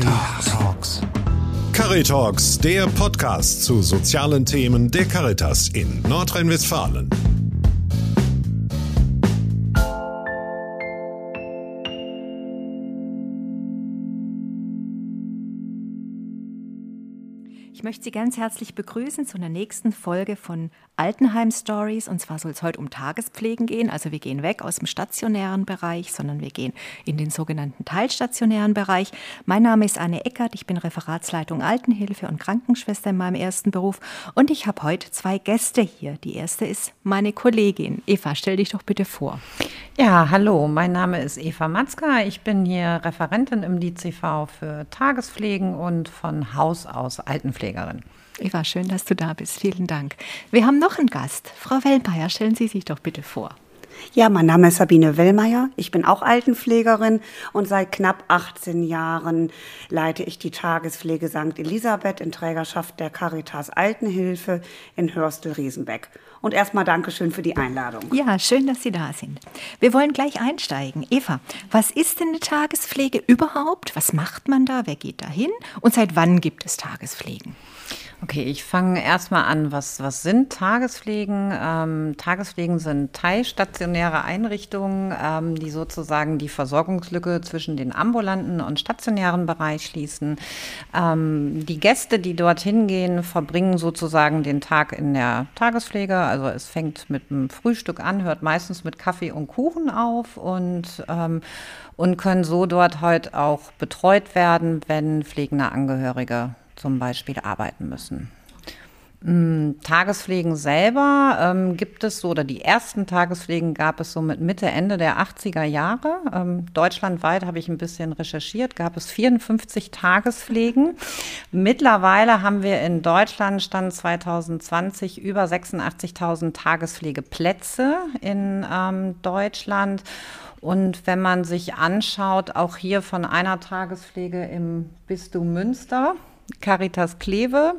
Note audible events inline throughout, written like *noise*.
Caritalks. Caritalks, der Podcast zu sozialen Themen der Caritas in Nordrhein-Westfalen. Ich möchte Sie ganz herzlich begrüßen zu einer nächsten Folge von Altenheim Stories. Und zwar soll es heute um Tagespflegen gehen. Also wir gehen weg aus dem stationären Bereich, sondern wir gehen in den sogenannten teilstationären Bereich. Mein Name ist Anne Eckert. Ich bin Referatsleitung Altenhilfe und Krankenschwester in meinem ersten Beruf. Und ich habe heute zwei Gäste hier. Die erste ist meine Kollegin. Eva, stell dich doch bitte vor. Ja, hallo, mein Name ist Eva Matzka. Ich bin hier Referentin im DCV für Tagespflegen und von Haus aus Altenpflegerin. Eva, schön, dass du da bist. Vielen Dank. Wir haben noch einen Gast. Frau Wellmeier, stellen Sie sich doch bitte vor. Ja, mein Name ist Sabine Wellmeier. Ich bin auch Altenpflegerin und seit knapp 18 Jahren leite ich die Tagespflege St. Elisabeth in Trägerschaft der Caritas Altenhilfe in Hörstel-Riesenbeck. Und erstmal Dankeschön für die Einladung. Ja, schön, dass Sie da sind. Wir wollen gleich einsteigen. Eva, was ist denn eine Tagespflege überhaupt? Was macht man da? Wer geht da hin? Und seit wann gibt es Tagespflegen? Okay, ich fange erstmal an. Was, was sind Tagespflegen? Ähm, Tagespflegen sind teilstationäre Einrichtungen, ähm, die sozusagen die Versorgungslücke zwischen den ambulanten und stationären Bereich schließen. Ähm, die Gäste, die dorthin gehen, verbringen sozusagen den Tag in der Tagespflege. Also es fängt mit einem Frühstück an, hört meistens mit Kaffee und Kuchen auf und, ähm, und können so dort heute auch betreut werden, wenn pflegende Angehörige zum Beispiel arbeiten müssen. Mm, Tagespflegen selber ähm, gibt es so, oder die ersten Tagespflegen gab es so mit Mitte, Ende der 80er Jahre. Ähm, deutschlandweit habe ich ein bisschen recherchiert, gab es 54 Tagespflegen. Mittlerweile haben wir in Deutschland, Stand 2020, über 86.000 Tagespflegeplätze in ähm, Deutschland. Und wenn man sich anschaut, auch hier von einer Tagespflege im Bistum Münster, Caritas Kleve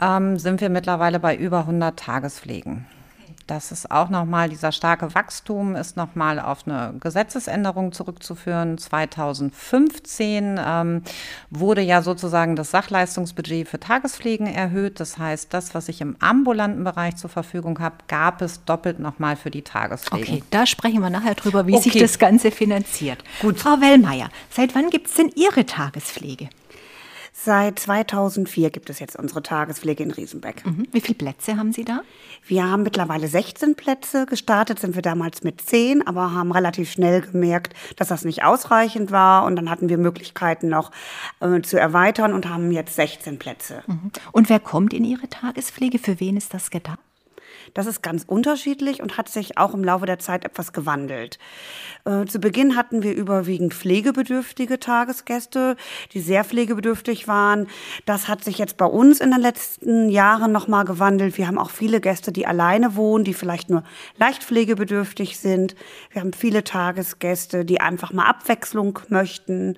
ähm, sind wir mittlerweile bei über 100 Tagespflegen. Das ist auch nochmal, dieser starke Wachstum ist nochmal auf eine Gesetzesänderung zurückzuführen. 2015 ähm, wurde ja sozusagen das Sachleistungsbudget für Tagespflegen erhöht. Das heißt, das, was ich im ambulanten Bereich zur Verfügung habe, gab es doppelt nochmal für die Tagespflege. Okay, da sprechen wir nachher drüber, wie okay. sich das Ganze finanziert. Gut. Frau Wellmeier, seit wann gibt es denn Ihre Tagespflege? Seit 2004 gibt es jetzt unsere Tagespflege in Riesenbeck. Mhm. Wie viele Plätze haben Sie da? Wir haben mittlerweile 16 Plätze. Gestartet sind wir damals mit 10, aber haben relativ schnell gemerkt, dass das nicht ausreichend war. Und dann hatten wir Möglichkeiten noch äh, zu erweitern und haben jetzt 16 Plätze. Mhm. Und wer kommt in Ihre Tagespflege? Für wen ist das gedacht? Das ist ganz unterschiedlich und hat sich auch im Laufe der Zeit etwas gewandelt. Äh, zu Beginn hatten wir überwiegend pflegebedürftige Tagesgäste, die sehr pflegebedürftig waren. Das hat sich jetzt bei uns in den letzten Jahren nochmal gewandelt. Wir haben auch viele Gäste, die alleine wohnen, die vielleicht nur leicht pflegebedürftig sind. Wir haben viele Tagesgäste, die einfach mal Abwechslung möchten.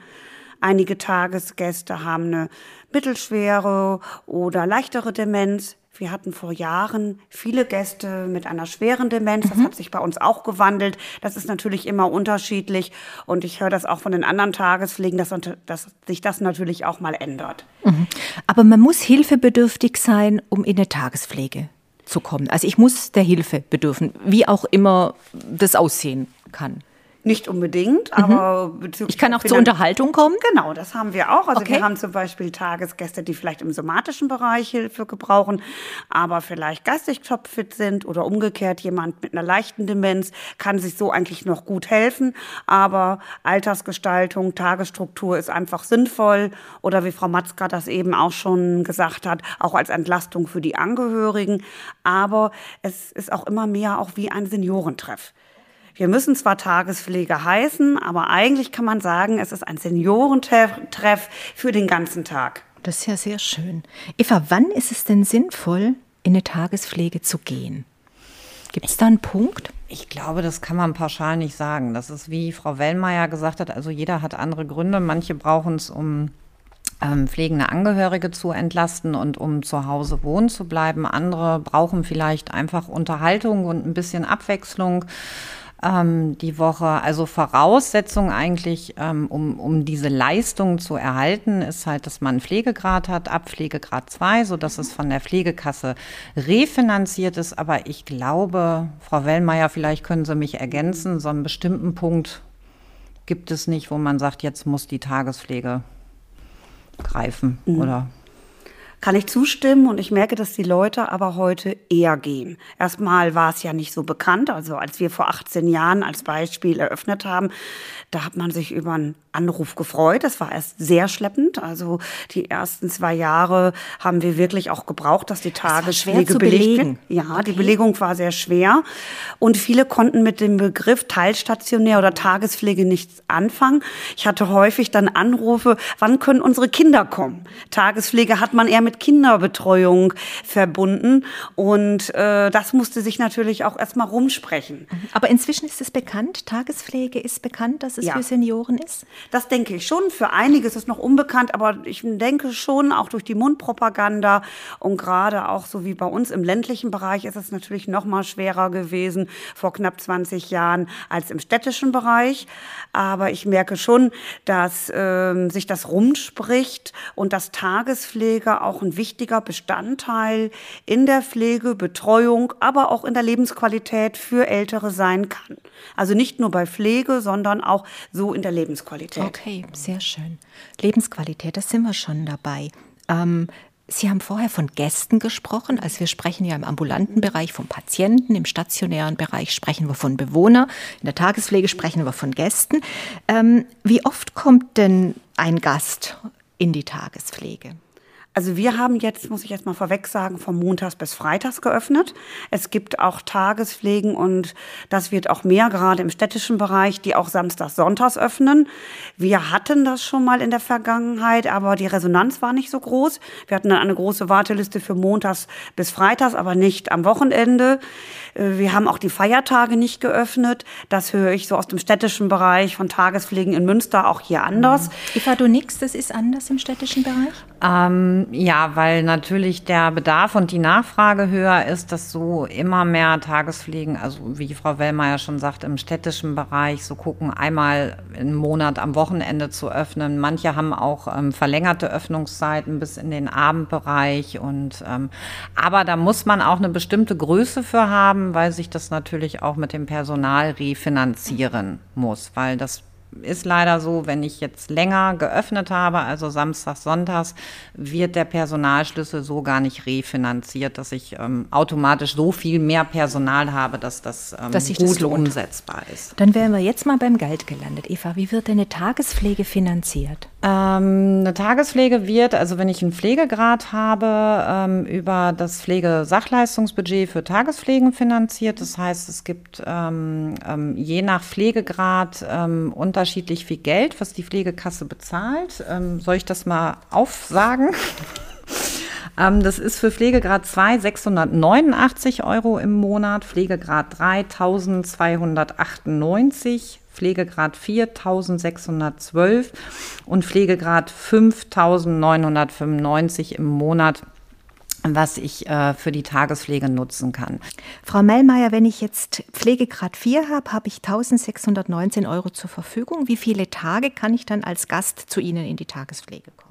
Einige Tagesgäste haben eine mittelschwere oder leichtere Demenz. Wir hatten vor Jahren viele Gäste mit einer schweren Demenz. Das mhm. hat sich bei uns auch gewandelt. Das ist natürlich immer unterschiedlich. Und ich höre das auch von den anderen Tagespflegen, dass, dass sich das natürlich auch mal ändert. Mhm. Aber man muss hilfebedürftig sein, um in eine Tagespflege zu kommen. Also ich muss der Hilfe bedürfen, wie auch immer das aussehen kann. Nicht unbedingt, mhm. aber bezüglich. Ich kann auch zur Unterhaltung kommen? Genau, das haben wir auch. Also okay. wir haben zum Beispiel Tagesgäste, die vielleicht im somatischen Bereich Hilfe gebrauchen, aber vielleicht geistig topfit sind oder umgekehrt jemand mit einer leichten Demenz kann sich so eigentlich noch gut helfen. Aber Altersgestaltung, Tagesstruktur ist einfach sinnvoll oder wie Frau Matzka das eben auch schon gesagt hat, auch als Entlastung für die Angehörigen. Aber es ist auch immer mehr auch wie ein Seniorentreff. Wir müssen zwar Tagespflege heißen, aber eigentlich kann man sagen, es ist ein Seniorentreff für den ganzen Tag. Das ist ja sehr schön. Eva, wann ist es denn sinnvoll, in eine Tagespflege zu gehen? Gibt es da einen Punkt? Ich glaube, das kann man pauschal nicht sagen. Das ist, wie Frau Wellmeier gesagt hat, also jeder hat andere Gründe. Manche brauchen es, um ähm, pflegende Angehörige zu entlasten und um zu Hause wohnen zu bleiben. Andere brauchen vielleicht einfach Unterhaltung und ein bisschen Abwechslung. Ähm, die Woche. Also Voraussetzung eigentlich, ähm, um, um diese Leistung zu erhalten, ist halt, dass man einen Pflegegrad hat, ab Pflegegrad 2, sodass es von der Pflegekasse refinanziert ist. Aber ich glaube, Frau Wellmeier, vielleicht können Sie mich ergänzen, so einen bestimmten Punkt gibt es nicht, wo man sagt, jetzt muss die Tagespflege greifen mhm. oder kann ich zustimmen und ich merke, dass die Leute aber heute eher gehen. Erstmal war es ja nicht so bekannt. Also als wir vor 18 Jahren als Beispiel eröffnet haben, da hat man sich über einen Anruf gefreut. Das war erst sehr schleppend. Also die ersten zwei Jahre haben wir wirklich auch gebraucht, dass die Tagespflege belegt wird. Ja, okay. die Belegung war sehr schwer. Und viele konnten mit dem Begriff Teilstationär oder Tagespflege nichts anfangen. Ich hatte häufig dann Anrufe, wann können unsere Kinder kommen? Tagespflege hat man eher mit Kinderbetreuung verbunden. Und äh, das musste sich natürlich auch erstmal rumsprechen. Aber inzwischen ist es bekannt, Tagespflege ist bekannt, dass es ja. für Senioren ist? Das denke ich schon. Für einige ist es noch unbekannt, aber ich denke schon, auch durch die Mundpropaganda und gerade auch so wie bei uns im ländlichen Bereich ist es natürlich noch mal schwerer gewesen vor knapp 20 Jahren als im städtischen Bereich. Aber ich merke schon, dass äh, sich das rumspricht und dass Tagespflege auch ein wichtiger Bestandteil in der Pflege, Betreuung, aber auch in der Lebensqualität für Ältere sein kann. Also nicht nur bei Pflege, sondern auch so in der Lebensqualität. Okay, sehr schön. Lebensqualität, da sind wir schon dabei. Ähm, Sie haben vorher von Gästen gesprochen. Also wir sprechen ja im ambulanten Bereich von Patienten, im stationären Bereich sprechen wir von Bewohnern, in der Tagespflege sprechen wir von Gästen. Ähm, wie oft kommt denn ein Gast in die Tagespflege? Also wir haben jetzt, muss ich jetzt mal vorweg sagen, vom Montags bis Freitags geöffnet. Es gibt auch Tagespflegen und das wird auch mehr, gerade im städtischen Bereich, die auch Samstags, Sonntags öffnen. Wir hatten das schon mal in der Vergangenheit, aber die Resonanz war nicht so groß. Wir hatten dann eine große Warteliste für Montags bis Freitags, aber nicht am Wochenende. Äh, wir haben auch die Feiertage nicht geöffnet. Das höre ich so aus dem städtischen Bereich von Tagespflegen in Münster auch hier anders. Eva, du nix, das ist anders im städtischen Bereich? Ähm, ja, weil natürlich der Bedarf und die Nachfrage höher ist, dass so immer mehr Tagespflegen, also wie Frau Wellmeier schon sagt, im städtischen Bereich so gucken, einmal im Monat am Wochenende zu öffnen. Manche haben auch ähm, verlängerte Öffnungszeiten bis in den Abendbereich und ähm, aber da muss man auch eine bestimmte Größe für haben, weil sich das natürlich auch mit dem Personal refinanzieren muss, weil das ist leider so, wenn ich jetzt länger geöffnet habe, also Samstags, Sonntags, wird der Personalschlüssel so gar nicht refinanziert, dass ich ähm, automatisch so viel mehr Personal habe, dass das ähm, dass gut das umsetzbar ist. Dann wären wir jetzt mal beim Geld gelandet. Eva, wie wird denn eine Tagespflege finanziert? Ähm, eine Tagespflege wird, also wenn ich einen Pflegegrad habe, ähm, über das Pflegesachleistungsbudget für Tagespflegen finanziert. Das heißt, es gibt ähm, je nach Pflegegrad unter unterschiedlich viel Geld, was die Pflegekasse bezahlt. Soll ich das mal aufsagen? *laughs* das ist für Pflegegrad 2 689 Euro im Monat, Pflegegrad 3 1298, Pflegegrad 4 1612 und Pflegegrad 5995 im Monat was ich äh, für die Tagespflege nutzen kann. Frau Mellmeier, wenn ich jetzt Pflegegrad 4 habe, habe ich 1619 Euro zur Verfügung. Wie viele Tage kann ich dann als Gast zu Ihnen in die Tagespflege kommen?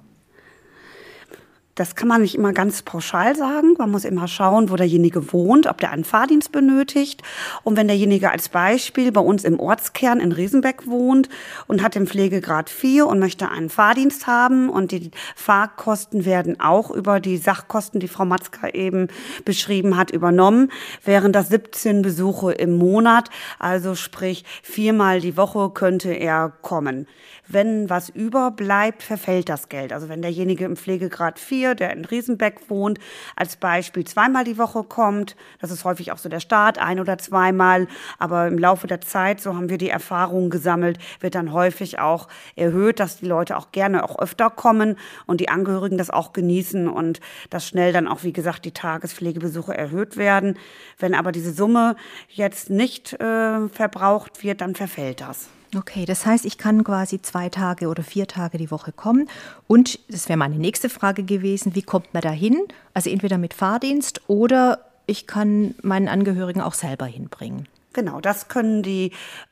Das kann man nicht immer ganz pauschal sagen. Man muss immer schauen, wo derjenige wohnt, ob der einen Fahrdienst benötigt. Und wenn derjenige als Beispiel bei uns im Ortskern in Riesenbeck wohnt und hat den Pflegegrad 4 und möchte einen Fahrdienst haben und die Fahrkosten werden auch über die Sachkosten, die Frau Matzka eben beschrieben hat, übernommen, wären das 17 Besuche im Monat. Also sprich, viermal die Woche könnte er kommen. Wenn was überbleibt, verfällt das Geld. Also wenn derjenige im Pflegegrad 4, der in Riesenbeck wohnt, als Beispiel zweimal die Woche kommt, das ist häufig auch so der Start, ein oder zweimal, aber im Laufe der Zeit, so haben wir die Erfahrungen gesammelt, wird dann häufig auch erhöht, dass die Leute auch gerne auch öfter kommen und die Angehörigen das auch genießen und dass schnell dann auch, wie gesagt, die Tagespflegebesuche erhöht werden. Wenn aber diese Summe jetzt nicht äh, verbraucht wird, dann verfällt das. Okay, das heißt, ich kann quasi zwei Tage oder vier Tage die Woche kommen. Und das wäre meine nächste Frage gewesen, wie kommt man da hin? Also entweder mit Fahrdienst oder ich kann meinen Angehörigen auch selber hinbringen. Genau, das können die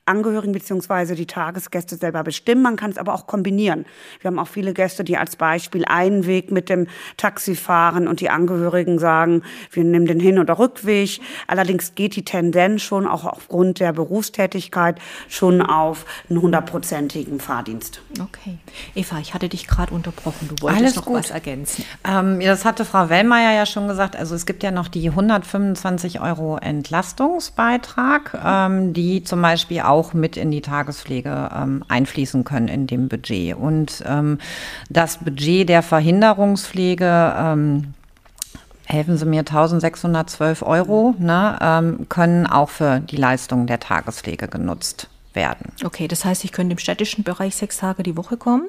Angehörigen bzw. die Tagesgäste selber bestimmen. Man kann es aber auch kombinieren. Wir haben auch viele Gäste, die als Beispiel einen Weg mit dem Taxi fahren und die Angehörigen sagen, wir nehmen den Hin- oder Rückweg. Allerdings geht die Tendenz schon auch aufgrund der Berufstätigkeit schon auf einen hundertprozentigen Fahrdienst. Okay. Eva, ich hatte dich gerade unterbrochen. Du wolltest Alles noch gut. was ergänzen. Ähm, das hatte Frau Wellmeier ja schon gesagt. Also es gibt ja noch die 125 Euro Entlastungsbeitrag, ähm, die zum Beispiel auch mit in die Tagespflege ähm, einfließen können in dem Budget. Und ähm, das Budget der Verhinderungspflege ähm, helfen Sie mir, 1612 Euro, ne, ähm, können auch für die Leistung der Tagespflege genutzt werden. Okay, das heißt, ich könnte im städtischen Bereich sechs Tage die Woche kommen?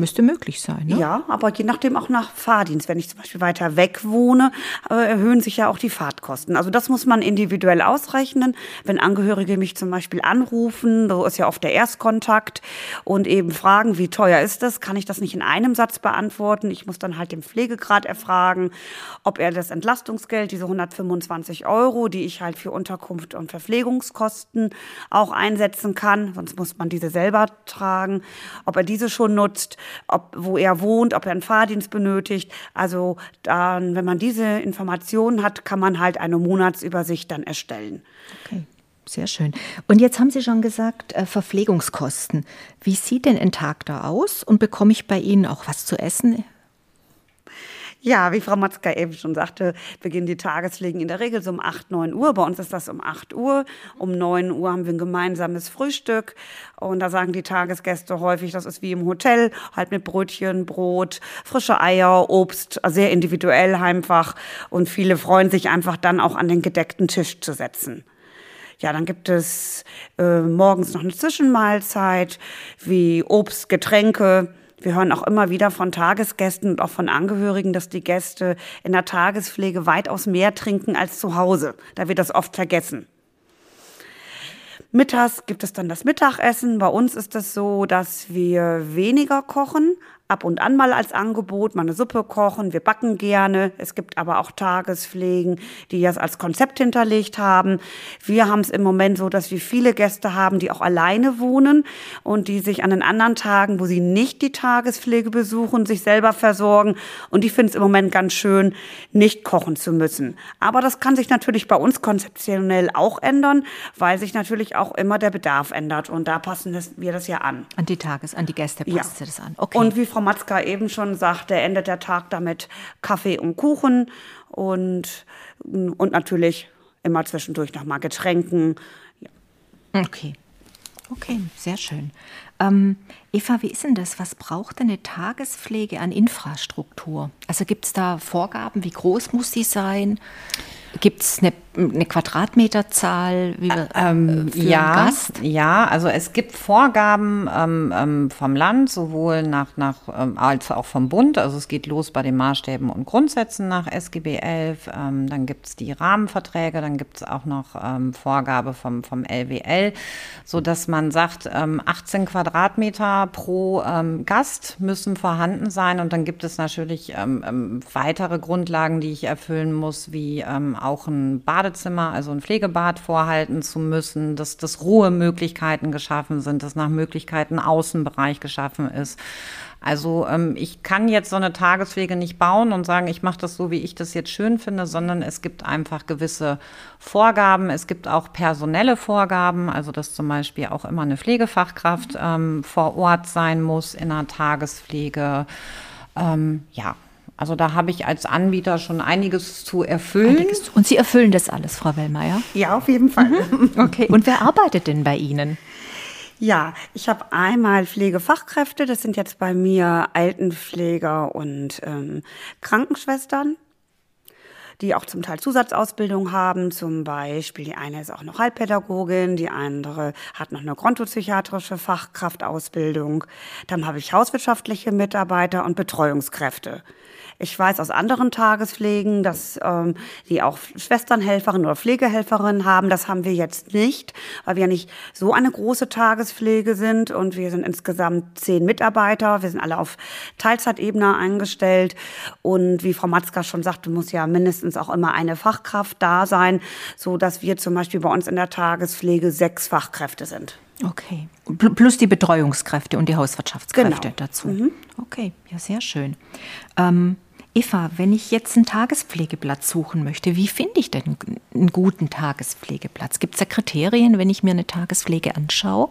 Müsste möglich sein, ne? Ja, aber je nachdem auch nach Fahrdienst. Wenn ich zum Beispiel weiter weg wohne, äh, erhöhen sich ja auch die Fahrtkosten. Also das muss man individuell ausrechnen. Wenn Angehörige mich zum Beispiel anrufen, so ist ja oft der Erstkontakt, und eben fragen, wie teuer ist das, kann ich das nicht in einem Satz beantworten. Ich muss dann halt den Pflegegrad erfragen, ob er das Entlastungsgeld, diese 125 Euro, die ich halt für Unterkunft und Verpflegungskosten auch einsetzen kann, sonst muss man diese selber tragen, ob er diese schon nutzt ob, wo er wohnt, ob er einen Fahrdienst benötigt. Also dann, wenn man diese Informationen hat, kann man halt eine Monatsübersicht dann erstellen. Okay. Sehr schön. Und jetzt haben Sie schon gesagt, äh, Verpflegungskosten. Wie sieht denn ein Tag da aus? Und bekomme ich bei Ihnen auch was zu essen? Ja, wie Frau Matzka eben schon sagte, beginnen die Tagespflegen in der Regel so um 8, 9 Uhr. Bei uns ist das um 8 Uhr. Um 9 Uhr haben wir ein gemeinsames Frühstück. Und da sagen die Tagesgäste häufig, das ist wie im Hotel, halt mit Brötchen, Brot, frische Eier, Obst, sehr individuell einfach. Und viele freuen sich einfach dann auch an den gedeckten Tisch zu setzen. Ja, dann gibt es äh, morgens noch eine Zwischenmahlzeit, wie Obst, Getränke. Wir hören auch immer wieder von Tagesgästen und auch von Angehörigen, dass die Gäste in der Tagespflege weitaus mehr trinken als zu Hause. Da wird das oft vergessen. Mittags gibt es dann das Mittagessen. Bei uns ist es so, dass wir weniger kochen, ab und an mal als Angebot, mal eine Suppe kochen. Wir backen gerne. Es gibt aber auch Tagespflegen, die das als Konzept hinterlegt haben. Wir haben es im Moment so, dass wir viele Gäste haben, die auch alleine wohnen und die sich an den anderen Tagen, wo sie nicht die Tagespflege besuchen, sich selber versorgen. Und die finden es im Moment ganz schön, nicht kochen zu müssen. Aber das kann sich natürlich bei uns konzeptionell auch ändern, weil sich natürlich auch immer der Bedarf ändert. Und da passen wir das ja an. An die Tages-, an die Gäste Ja. passt Sie das an. Okay. Und wie Frau Matzka eben schon sagte, endet der Tag damit Kaffee und Kuchen und, und natürlich immer zwischendurch nochmal Getränken. Okay. Okay, sehr schön. Ähm, Eva, wie ist denn das? Was braucht denn eine Tagespflege an Infrastruktur? Also gibt es da Vorgaben, wie groß muss sie sein? Gibt es eine, eine Quadratmeterzahl wie wir, äh, für ja, einen Gast? ja, also es gibt Vorgaben ähm, ähm, vom Land, sowohl nach, nach ähm, als auch vom Bund. Also es geht los bei den Maßstäben und Grundsätzen nach SGB 11. Ähm, dann gibt es die Rahmenverträge, dann gibt es auch noch ähm, Vorgabe vom, vom LWL, so dass man sagt, ähm, 18 Quadratmeter pro ähm, Gast müssen vorhanden sein. Und dann gibt es natürlich ähm, ähm, weitere Grundlagen, die ich erfüllen muss, wie ähm, auch ein Badezimmer, also ein Pflegebad vorhalten zu müssen, dass, dass Ruhemöglichkeiten geschaffen sind, dass nach Möglichkeiten Außenbereich geschaffen ist. Also ähm, ich kann jetzt so eine Tagespflege nicht bauen und sagen, ich mache das so, wie ich das jetzt schön finde, sondern es gibt einfach gewisse Vorgaben. Es gibt auch personelle Vorgaben, also dass zum Beispiel auch immer eine Pflegefachkraft ähm, vor Ort sein muss in einer Tagespflege. Ähm, ja, also da habe ich als Anbieter schon einiges zu erfüllen. Und Sie erfüllen das alles, Frau Wellmeier? Ja, auf jeden Fall. Okay. Und wer arbeitet denn bei Ihnen? Ja, ich habe einmal Pflegefachkräfte, das sind jetzt bei mir Altenpfleger und ähm, Krankenschwestern, die auch zum Teil Zusatzausbildung haben. Zum Beispiel die eine ist auch noch Heilpädagogin, die andere hat noch eine grontopsychiatrische Fachkraftausbildung. Dann habe ich hauswirtschaftliche Mitarbeiter und Betreuungskräfte. Ich weiß aus anderen Tagespflegen, dass ähm, die auch Schwesternhelferinnen oder Pflegehelferinnen haben. Das haben wir jetzt nicht, weil wir nicht so eine große Tagespflege sind und wir sind insgesamt zehn Mitarbeiter. Wir sind alle auf Teilzeitebene eingestellt und wie Frau Matzka schon sagte, muss ja mindestens mindestens auch immer eine Fachkraft da sein, so dass wir zum Beispiel bei uns in der Tagespflege sechs Fachkräfte sind. Okay. Plus die Betreuungskräfte und die Hauswirtschaftskräfte Genau. dazu. Okay, ja, sehr schön. Ähm, Eva, wenn ich jetzt einen Tagespflegeplatz suchen möchte, wie finde ich denn einen guten Tagespflegeplatz? Gibt es da Kriterien, wenn ich mir eine Tagespflege anschaue?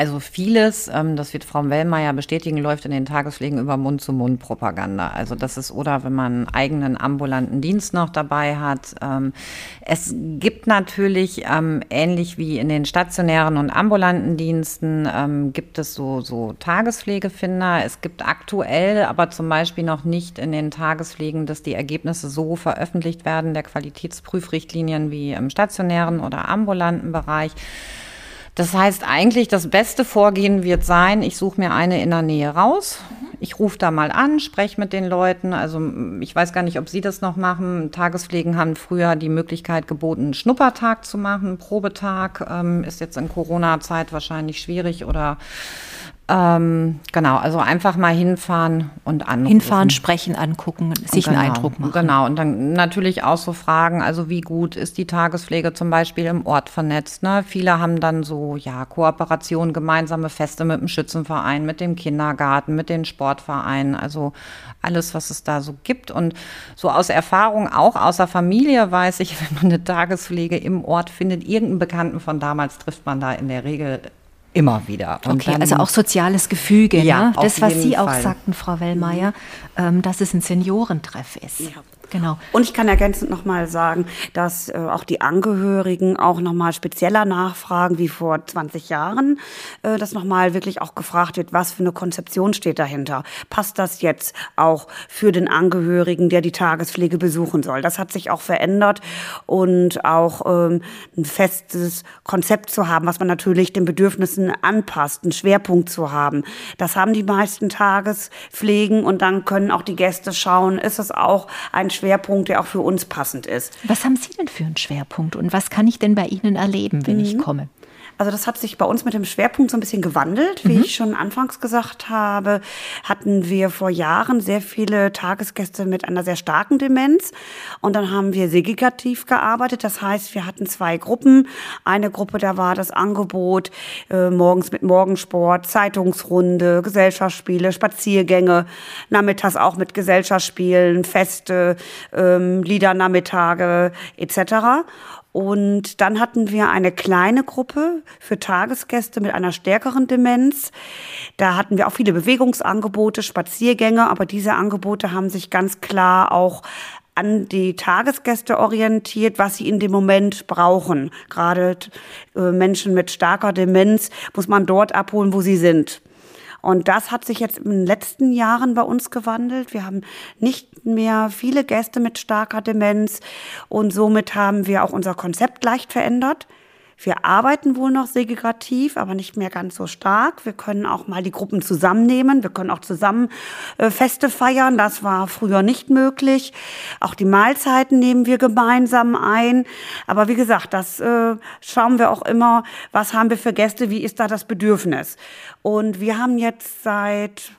Also vieles, ähm, das wird Frau Wellmeier bestätigen, läuft in den Tagespflegen über Mund-zu-Mund-Propaganda. Also das ist, oder wenn man einen eigenen ambulanten Dienst noch dabei hat. Ähm, es gibt natürlich, ähm, ähnlich wie in den stationären und ambulanten Diensten, ähm, gibt es so, so Tagespflegefinder. Es gibt aktuell aber zum Beispiel noch nicht in den Tagespflegen, dass die Ergebnisse so veröffentlicht werden, der Qualitätsprüfrichtlinien wie im stationären oder ambulanten Bereich. Das heißt eigentlich, das beste Vorgehen wird sein, ich suche mir eine in der Nähe raus. Ich rufe da mal an, spreche mit den Leuten. Also ich weiß gar nicht, ob Sie das noch machen. Tagespflegen haben früher die Möglichkeit geboten, einen Schnuppertag zu machen, einen Probetag. Ähm, ist jetzt in Corona-Zeit wahrscheinlich schwierig oder ähm, genau, also einfach mal hinfahren und anrufen. Hinfahren, sprechen, angucken, sich Genau, einen Eindruck machen. Genau, und dann natürlich auch so Fragen, also wie gut ist die Tagespflege zum Beispiel im Ort vernetzt. Ne? Viele haben dann so, ja, Kooperation, gemeinsame Feste mit dem Schützenverein, mit dem Kindergarten, mit den Sportvereinen, also alles, was es da so gibt. Und so aus Erfahrung, auch aus der Familie weiß ich, *laughs* wenn man eine Tagespflege im Ort findet, irgendeinen Bekannten von damals trifft man da in der Regel immer wieder. Und Okay, dann- also auch soziales Gefüge. Ja, ne? Das, was Sie auch Fall. sagten, Frau Wellmeier, ähm, dass es ein Seniorentreff ist. Ja. Genau. Und ich kann ergänzend nochmal sagen, dass äh, auch die Angehörigen auch nochmal spezieller nachfragen wie vor 20 Jahren, äh, dass nochmal wirklich auch gefragt wird, was für eine Konzeption steht dahinter. Passt das jetzt auch für den Angehörigen, der die Tagespflege besuchen soll? Das hat sich auch verändert und auch ähm, ein festes Konzept zu haben, was man natürlich den Bedürfnissen anpasst, einen Schwerpunkt zu haben. Das haben die meisten Tagespflegen und dann können auch die Gäste schauen, ist es auch ein Schwerpunkt, der auch für uns passend ist. Was haben Sie denn für einen Schwerpunkt und was kann ich denn bei Ihnen erleben, wenn Mhm. ich komme? Also das hat sich bei uns mit dem Schwerpunkt so ein bisschen gewandelt. Wie ich schon anfangs gesagt habe, hatten wir vor Jahren sehr viele Tagesgäste mit einer sehr starken Demenz. Und dann haben wir segregativ gearbeitet. Das heißt, wir hatten zwei Gruppen. Eine Gruppe, da war das Angebot äh, morgens mit Morgensport, Zeitungsrunde, Gesellschaftsspiele, Spaziergänge, nachmittags auch mit Gesellschaftsspielen, Feste, ähm, Liedernachmittage etc. Und dann hatten wir eine kleine Gruppe für Tagesgäste mit einer stärkeren Demenz. Da hatten wir auch viele Bewegungsangebote, Spaziergänge, aber diese Angebote haben sich ganz klar auch an die Tagesgäste orientiert, was sie in dem Moment brauchen. Gerade äh, Menschen mit starker Demenz muss man dort abholen, wo sie sind. Und das hat sich jetzt in den letzten Jahren bei uns gewandelt. Wir haben nicht mehr viele Gäste mit starker Demenz und somit haben wir auch unser Konzept leicht verändert. Wir arbeiten wohl noch segregativ, aber nicht mehr ganz so stark. Wir können auch mal die Gruppen zusammennehmen. Wir können auch zusammen äh, Feste feiern. Das war früher nicht möglich. Auch die Mahlzeiten nehmen wir gemeinsam ein. Aber wie gesagt, das äh, schauen wir auch immer, was haben wir für Gäste, wie ist da das Bedürfnis. Und wir haben jetzt seit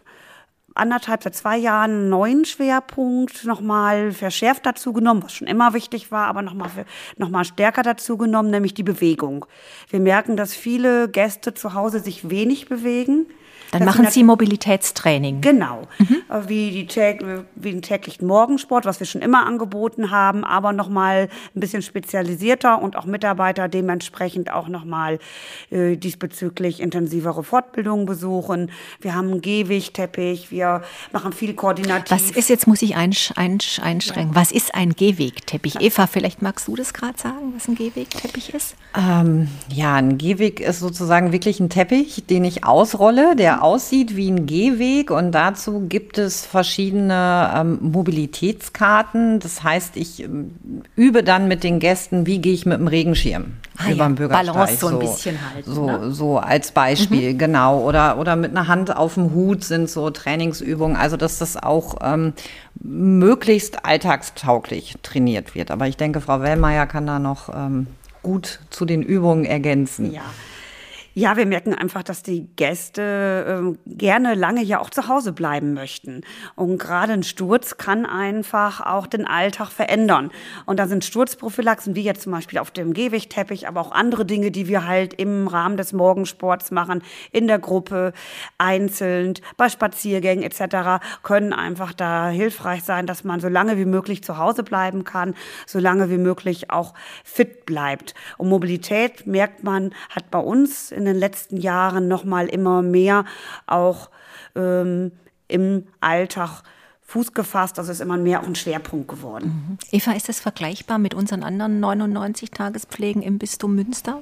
anderthalb, seit zwei Jahren einen neuen Schwerpunkt nochmal verschärft dazu genommen, was schon immer wichtig war, aber nochmal noch mal stärker dazu genommen, nämlich die Bewegung. Wir merken, dass viele Gäste zu Hause sich wenig bewegen. Dann machen Sie Mobilitätstraining. Genau, Äh, wie, die wie den täglichen Morgensport, was wir schon immer angeboten haben, aber nochmal ein bisschen spezialisierter und auch Mitarbeiter dementsprechend auch nochmal äh, diesbezüglich intensivere Fortbildungen besuchen. Wir haben einen Gehwegteppich, wir machen viel koordinativ. Was ist jetzt, muss ich einsch, einsch, einschränken, was ist ein Gehwegteppich? Eva, vielleicht magst du das gerade sagen, was ein Gehwegteppich ist? Ähm, ja, ein Gehweg ist sozusagen wirklich ein Teppich, den ich ausrolle, der aussieht wie ein Gehweg und dazu gibt es verschiedene ähm, Mobilitätskarten. Das heißt, ich ähm, übe dann mit den Gästen, wie gehe ich mit dem Regenschirm Ah über ja, den Bürgersteig. Balance so ein bisschen halten, So, ne? so als Beispiel, genau. Oder, oder mit einer Hand auf dem Hut sind so Trainingsübungen. Also, dass das auch ähm, möglichst alltagstauglich trainiert wird. Aber ich denke, Frau Wellmeier kann da noch ähm, gut zu den Übungen ergänzen. Ja. Ja, wir merken einfach, dass die Gäste äh, gerne lange ja auch zu Hause bleiben möchten. Und gerade ein Sturz kann einfach auch den Alltag verändern. Und da sind Sturzprophylaxen, wie jetzt zum Beispiel auf dem Gehwegteppich, aber auch andere Dinge, die wir halt im Rahmen des Morgensports machen, in der Gruppe, einzeln, bei Spaziergängen etc., können einfach da hilfreich sein, dass man so lange wie möglich zu Hause bleiben kann, so lange wie möglich auch fit bleibt. Und Mobilität merkt man, hat bei uns in den letzten Jahren noch mal immer mehr auch ähm, im Alltag Fuß gefasst. Also ist immer mehr auch ein Schwerpunkt geworden. Mhm. Eva, ist das vergleichbar mit unseren anderen 99 Tagespflegen im Bistum Münster?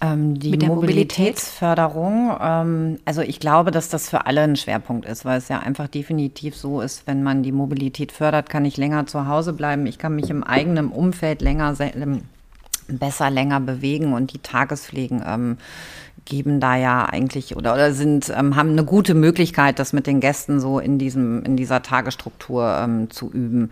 Ähm, die Mit der Mobilitätsförderung, ähm, also ich glaube, dass das für alle ein Schwerpunkt ist, weil es ja einfach definitiv so ist, wenn man die Mobilität fördert, kann ich länger zu Hause bleiben, ich kann mich im eigenen Umfeld länger besser länger bewegen und die Tagespflegen ähm, geben da ja eigentlich oder, oder sind, ähm, haben eine gute Möglichkeit, das mit den Gästen so in diesem, in dieser Tagesstruktur ähm, zu üben.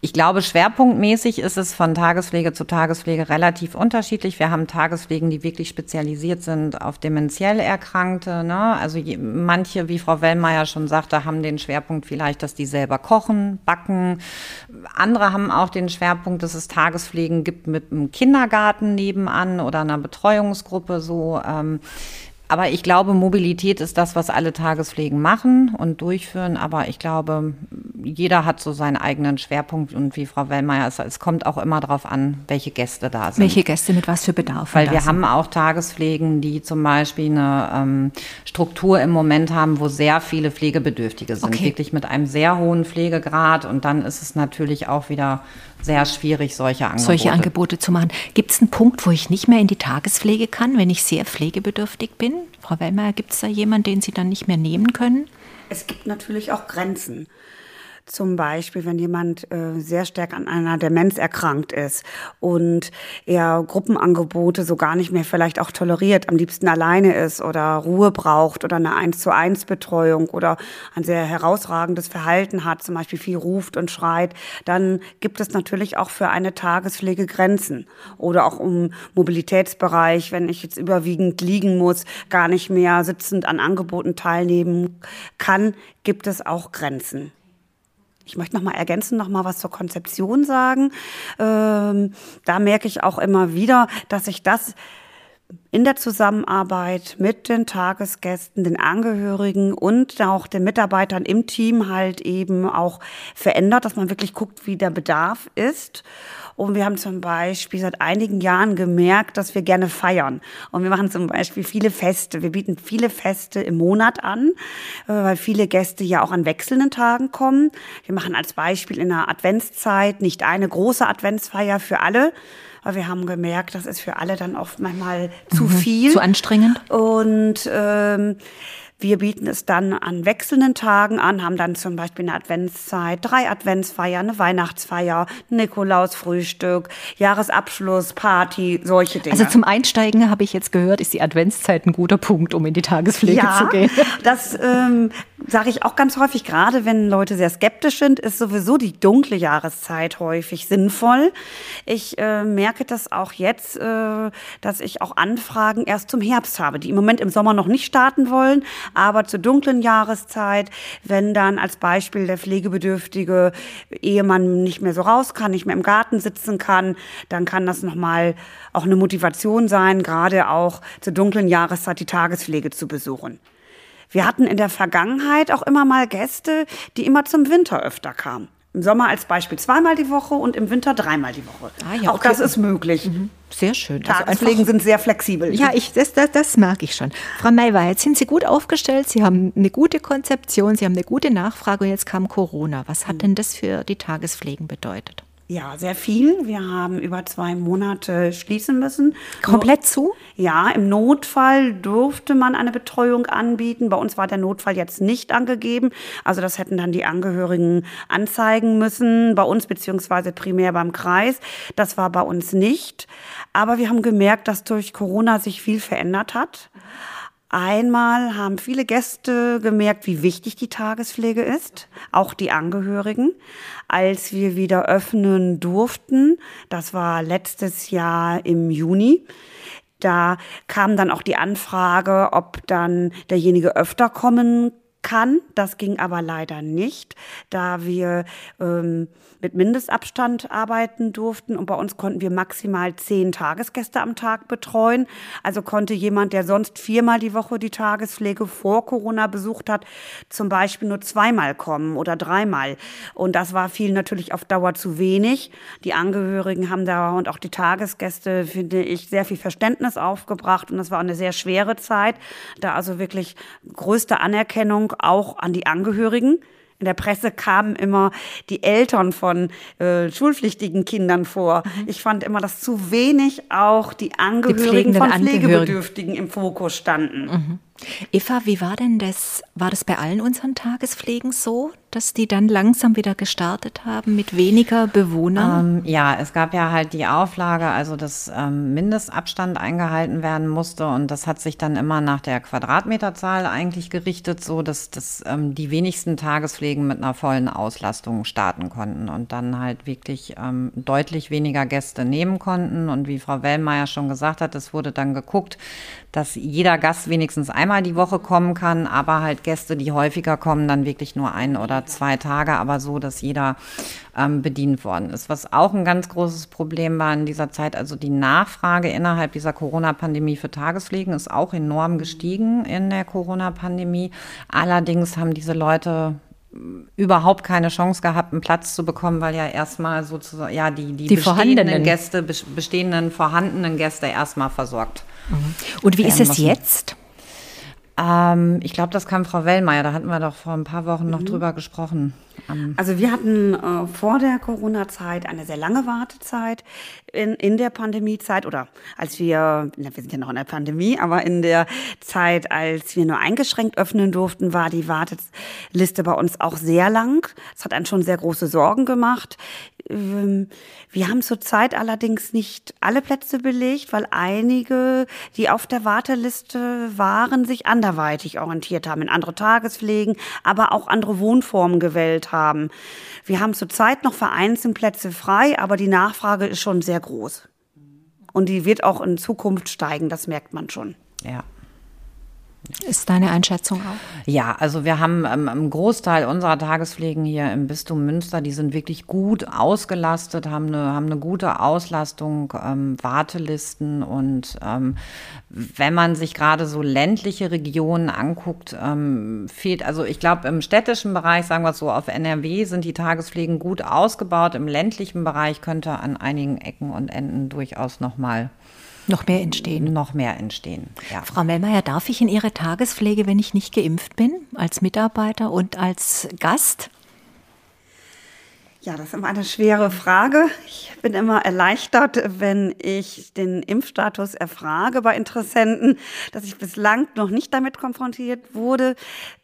Ich glaube, schwerpunktmäßig ist es von Tagespflege zu Tagespflege relativ unterschiedlich. Wir haben Tagespflegen, die wirklich spezialisiert sind auf dementiell Erkrankte. Ne? Also je, manche, wie Frau Wellmeier schon sagte, haben den Schwerpunkt vielleicht, dass die selber kochen, backen. Andere haben auch den Schwerpunkt, dass es Tagespflegen gibt mit einem Kindergarten nebenan oder einer Betreuungsgruppe so. Ähm, aber ich glaube, Mobilität ist das, was alle Tagespflegen machen und durchführen. Aber ich glaube, jeder hat so seinen eigenen Schwerpunkt. Und wie Frau Wellmeier sagt, es kommt auch immer darauf an, welche Gäste da sind. Welche Gäste mit was für Bedarf? Weil wir sind. haben auch Tagespflegen, die zum Beispiel eine ähm, Struktur im Moment haben, wo sehr viele Pflegebedürftige sind. Okay. Wirklich mit einem sehr hohen Pflegegrad. Und dann ist es natürlich auch wieder sehr schwierig, solche Angebote. Solche Angebote zu machen. Gibt es einen Punkt, wo ich nicht mehr in die Tagespflege kann, wenn ich sehr pflegebedürftig bin? Frau Wellmeier, gibt es da jemanden, den Sie dann nicht mehr nehmen können? Es gibt natürlich auch Grenzen. Zum Beispiel, wenn jemand äh, sehr stark an einer Demenz erkrankt ist und er Gruppenangebote so gar nicht mehr vielleicht auch toleriert, am liebsten alleine ist oder Ruhe braucht oder eine eins zu eins Betreuung oder ein sehr herausragendes Verhalten hat, zum Beispiel viel ruft und schreit, dann gibt es natürlich auch für eine Tagespflege Grenzen. Oder auch im Mobilitätsbereich, wenn ich jetzt überwiegend liegen muss, gar nicht mehr sitzend an Angeboten teilnehmen kann, gibt es auch Grenzen. Ich möchte noch mal ergänzen, noch mal was zur Konzeption sagen. Ähm, da merke ich auch immer wieder, dass ich das in der Zusammenarbeit mit den Tagesgästen, den Angehörigen und auch den Mitarbeitern im Team halt eben auch verändert, dass man wirklich guckt, wie der Bedarf ist. Und wir haben zum Beispiel seit einigen Jahren gemerkt, dass wir gerne feiern. Und wir machen zum Beispiel viele Feste. Wir bieten viele Feste im Monat an, äh, weil viele Gäste ja auch an wechselnden Tagen kommen. Wir machen als Beispiel in der Adventszeit nicht eine große Adventsfeier für alle, weil wir haben gemerkt, das ist für alle dann oft manchmal zu mhm, viel. Zu anstrengend. Und ähm, wir bieten es dann an wechselnden Tagen an, haben dann zum Beispiel eine Adventszeit, drei Adventsfeier, eine Weihnachtsfeier, Nikolausfrühstück, Jahresabschluss, Party, solche Dinge. Also zum Einsteigen habe ich jetzt gehört, ist die Adventszeit ein guter Punkt, um in die Tagespflege ja, zu gehen. *laughs* Das ähm, sage ich auch ganz häufig, gerade wenn Leute sehr skeptisch sind, ist sowieso die dunkle Jahreszeit häufig sinnvoll. Ich äh, merke das auch jetzt, äh, dass ich auch Anfragen erst zum Herbst habe, die im Moment im Sommer noch nicht starten wollen, aber zur dunklen Jahreszeit, wenn dann als Beispiel der pflegebedürftige Ehemann nicht mehr so raus kann, nicht mehr im Garten sitzen kann, dann kann das nochmal auch eine Motivation sein, gerade auch zur dunklen Jahreszeit die Tagespflege zu besuchen. Wir hatten in der Vergangenheit auch immer mal Gäste, die immer zum Winter öfter kamen. Im Sommer als Beispiel zweimal die Woche und im Winter dreimal die Woche. Ah, ja, Auch das ist möglich. Mhm. Sehr schön. Tagespflegen also sind sehr flexibel. Ja, ich, das, das, das mag ich schon. Frau Mayweir, jetzt sind Sie gut aufgestellt, Sie haben eine gute Konzeption, Sie haben eine gute Nachfrage und jetzt kam Corona. Was hat mhm. denn das für die Tagespflegen bedeutet? Ja, sehr viel. Wir haben über zwei Monate schließen müssen. Komplett zu? Ja, im Notfall durfte man eine Betreuung anbieten. Bei uns war der Notfall jetzt nicht angegeben. Also das hätten dann die Angehörigen anzeigen müssen, bei uns beziehungsweise primär beim Kreis. Das war bei uns nicht. Aber wir haben gemerkt, dass durch Corona sich viel verändert hat. Einmal haben viele Gäste gemerkt, wie wichtig die Tagespflege ist, auch die Angehörigen. Als wir wieder öffnen durften, das war letztes Jahr im Juni, Da kam dann auch die Anfrage, ob dann derjenige öfter kommen kann. Das ging aber leider nicht, da wir ähm, mit Mindestabstand arbeiten durften und bei uns konnten wir maximal zehn Tagesgäste am Tag betreuen. Also konnte jemand, der sonst viermal die Woche die Tagespflege vor Corona besucht hat, zum Beispiel nur zweimal kommen oder dreimal. Und das war viel natürlich auf Dauer zu wenig. Die Angehörigen haben da und auch die Tagesgäste, finde ich, sehr viel Verständnis aufgebracht und das war eine sehr schwere Zeit, da also wirklich größte Anerkennung auch an die Angehörigen. In der Presse kamen immer die Eltern von äh, schulpflichtigen Kindern vor. Mhm. Ich fand immer, dass zu wenig auch die Angehörigen die von Pflegebedürftigen im Fokus standen. Mhm. Eva, wie war denn das? War das bei allen unseren Tagespflegen so, dass die dann langsam wieder gestartet haben mit weniger Bewohnern? Ähm, ja, es gab ja halt die Auflage, also dass ähm, Mindestabstand eingehalten werden musste und das hat sich dann immer nach der Quadratmeterzahl eigentlich gerichtet, so dass, dass ähm, die wenigsten Tagespflegen mit einer vollen Auslastung starten konnten und dann halt wirklich ähm, deutlich weniger Gäste nehmen konnten und wie Frau Wellmeier schon gesagt hat, es wurde dann geguckt, dass jeder Gast wenigstens einmal die Woche kommen kann, aber halt Gäste, die häufiger kommen, dann wirklich nur ein oder zwei Tage, aber so, dass jeder ähm, bedient worden ist. Was auch ein ganz großes Problem war in dieser Zeit, also die Nachfrage innerhalb dieser Corona-Pandemie für Tagespflegen ist auch enorm gestiegen in der Corona-Pandemie. Allerdings haben diese Leute überhaupt keine Chance gehabt, einen Platz zu bekommen, weil ja erstmal sozusagen ja die, die, die bestehenden Gäste, bestehenden vorhandenen Gäste erstmal versorgt Mhm. Und wie ist es jetzt? Ähm, ich glaube, das kam Frau Wellmeier. Da hatten wir doch vor ein paar Wochen noch mhm. drüber gesprochen. Also wir hatten äh, vor der Corona-Zeit eine sehr lange Wartezeit in, in der Pandemiezeit oder als wir, na, wir sind ja noch in der Pandemie, aber in der Zeit, als wir nur eingeschränkt öffnen durften, war die Warteliste bei uns auch sehr lang. Es hat einen schon sehr große Sorgen gemacht. Ähm, wir haben zurzeit allerdings nicht alle Plätze belegt, weil einige, die auf der Warteliste waren, sich anderweitig orientiert haben, in andere Tagespflegen, aber auch andere Wohnformen gewählt haben. Wir haben zurzeit noch vereinzelt Plätze frei, aber die Nachfrage ist schon sehr groß. Und die wird auch in Zukunft steigen, das merkt man schon. Ja. Ist deine Einschätzung auch? Ja, also wir haben ähm, einen Großteil unserer Tagespflegen hier im Bistum Münster, die sind wirklich gut ausgelastet, haben eine, haben eine gute Auslastung, ähm, Wartelisten und ähm, wenn man sich gerade so ländliche Regionen anguckt, ähm, fehlt, also ich glaube im städtischen Bereich, sagen wir es so, auf NRW sind die Tagespflegen gut ausgebaut, im ländlichen Bereich könnte an einigen Ecken und Enden durchaus nochmal noch mehr entstehen. Noch mehr entstehen. Ja. Frau Mellmeier, darf ich in Ihre Tagespflege, wenn ich nicht geimpft bin, als Mitarbeiter und als Gast? Ja, das ist immer eine schwere Frage. Ich bin immer erleichtert, wenn ich den Impfstatus erfrage bei Interessenten, dass ich bislang noch nicht damit konfrontiert wurde.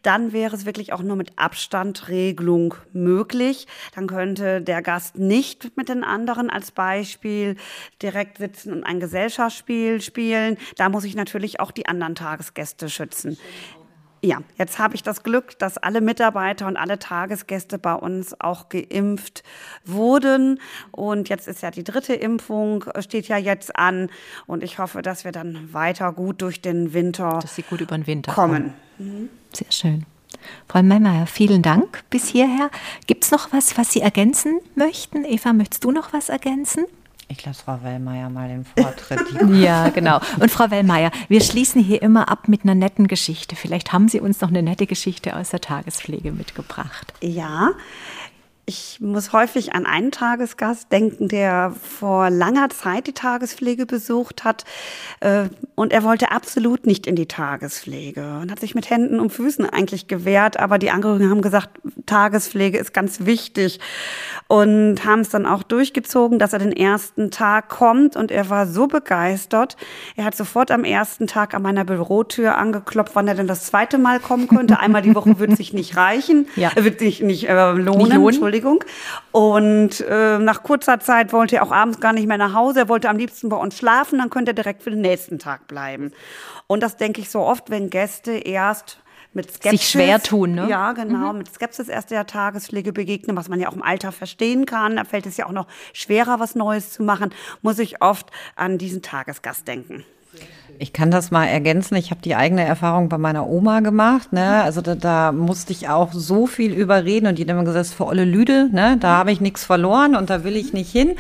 Dann wäre es wirklich auch nur mit Abstandregelung möglich. Dann könnte der Gast nicht mit den anderen als Beispiel direkt sitzen und ein Gesellschaftsspiel spielen. Da muss ich natürlich auch die anderen Tagesgäste schützen. Ja, jetzt habe ich das Glück, dass alle Mitarbeiter und alle Tagesgäste bei uns auch geimpft wurden. Und jetzt ist ja die dritte Impfung, steht ja jetzt an. Und ich hoffe, dass wir dann weiter gut durch den Winter, dass Sie gut über den Winter kommen. kommen. Sehr schön. Frau Meimeyer, vielen Dank bis hierher. Gibt es noch was, was Sie ergänzen möchten? Eva, möchtest du noch was ergänzen? Ich lasse Frau Wellmeier mal den Vortritt. *laughs* ja, genau. Und Frau Wellmeier, wir schließen hier immer ab mit einer netten Geschichte. Vielleicht haben Sie uns noch eine nette Geschichte aus der Tagespflege mitgebracht. Ja, ich muss häufig an einen Tagesgast denken, der vor langer Zeit die Tagespflege besucht hat. Äh, und er wollte absolut nicht in die Tagespflege und hat sich mit Händen und Füßen eigentlich gewehrt. Aber die Angehörigen haben gesagt, Tagespflege ist ganz wichtig. Und haben es dann auch durchgezogen, dass er den ersten Tag kommt. Und er war so begeistert. Er hat sofort am ersten Tag an meiner Bürotür angeklopft, wann er denn das zweite Mal kommen könnte. Einmal die Woche wird sich nicht reichen, ja. wird sich nicht äh, lohnen. Nicht lohnen. Entschuldigung. Und äh, nach kurzer Zeit wollte er auch abends gar nicht mehr nach Hause. Er wollte am liebsten bei uns schlafen, dann könnte er direkt für den nächsten Tag bleiben. Und das denke ich so oft, wenn Gäste erst mit Skepsis, sich schwer tun, ne? Ja, genau, mhm. mit Skepsis erst der Tagespflege begegnen, was man ja auch im Alter verstehen kann. Da fällt es ja auch noch schwerer, was Neues zu machen, muss ich oft an diesen Tagesgast denken. Ich kann das mal ergänzen. Ich habe die eigene Erfahrung bei meiner Oma gemacht. Ne? Also da, da musste ich auch so viel überreden und die hat immer gesagt, das ist für olle Lüde, ne? da habe ich nichts verloren und da will ich nicht hin.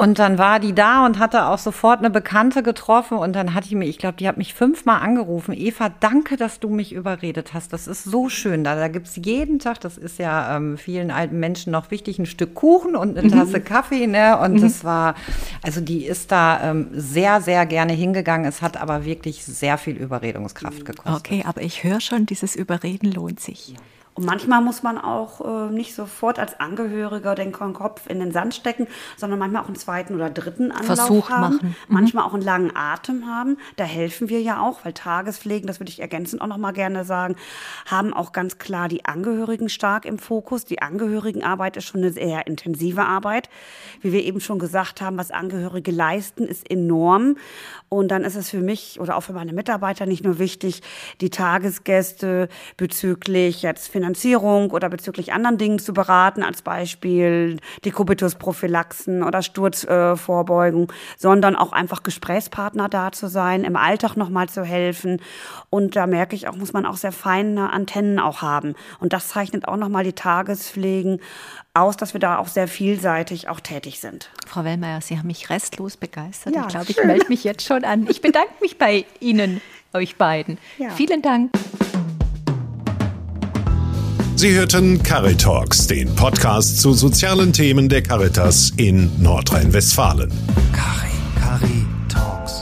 Und dann war die da und hatte auch sofort eine Bekannte getroffen. Und dann hatte ich mir, ich glaube, die hat mich fünfmal angerufen. Eva, danke, dass du mich überredet hast. Das ist so schön. Da, da gibt es jeden Tag, das ist ja ähm, vielen alten Menschen noch wichtig, ein Stück Kuchen und eine mhm. Tasse Kaffee. Ne? Und mhm. das war, also die ist da ähm, sehr, sehr gerne hingegangen. Es hat aber wirklich sehr viel Überredungskraft gekostet. Okay, aber ich höre schon, dieses Überreden lohnt sich. Ja. Und manchmal muss man auch äh, nicht sofort als Angehöriger den Kopf in den Sand stecken, sondern manchmal auch einen zweiten oder dritten Anlauf Versuch haben. Machen. Mhm. Manchmal auch einen langen Atem haben. Da helfen wir ja auch, weil Tagespflegen, das würde ich ergänzend auch noch mal gerne sagen, haben auch ganz klar die Angehörigen stark im Fokus. Die Angehörigenarbeit ist schon eine sehr intensive Arbeit. Wie wir eben schon gesagt haben, was Angehörige leisten, ist enorm. Und dann ist es für mich oder auch für meine Mitarbeiter nicht nur wichtig, die Tagesgäste bezüglich jetzt Finanzierung oder bezüglich anderen Dingen zu beraten, als Beispiel Dekubitusprophylaxen oder Sturzvorbeugung, äh, sondern auch einfach Gesprächspartner da zu sein, im Alltag nochmal zu helfen. Und da merke ich auch, muss man auch sehr feine Antennen auch haben. Und das zeichnet auch nochmal die Tagespflegen aus, dass wir da auch sehr vielseitig auch tätig sind. Frau Wellmeier, Sie haben mich restlos begeistert. Ja, ich glaube, ich melde mich jetzt schon an. Ich bedanke mich bei Ihnen, euch beiden. Ja. Vielen Dank. Sie hörten Caritalks, den Podcast zu sozialen Themen der Caritas in Nordrhein-Westfalen. Cari, Cari Talks.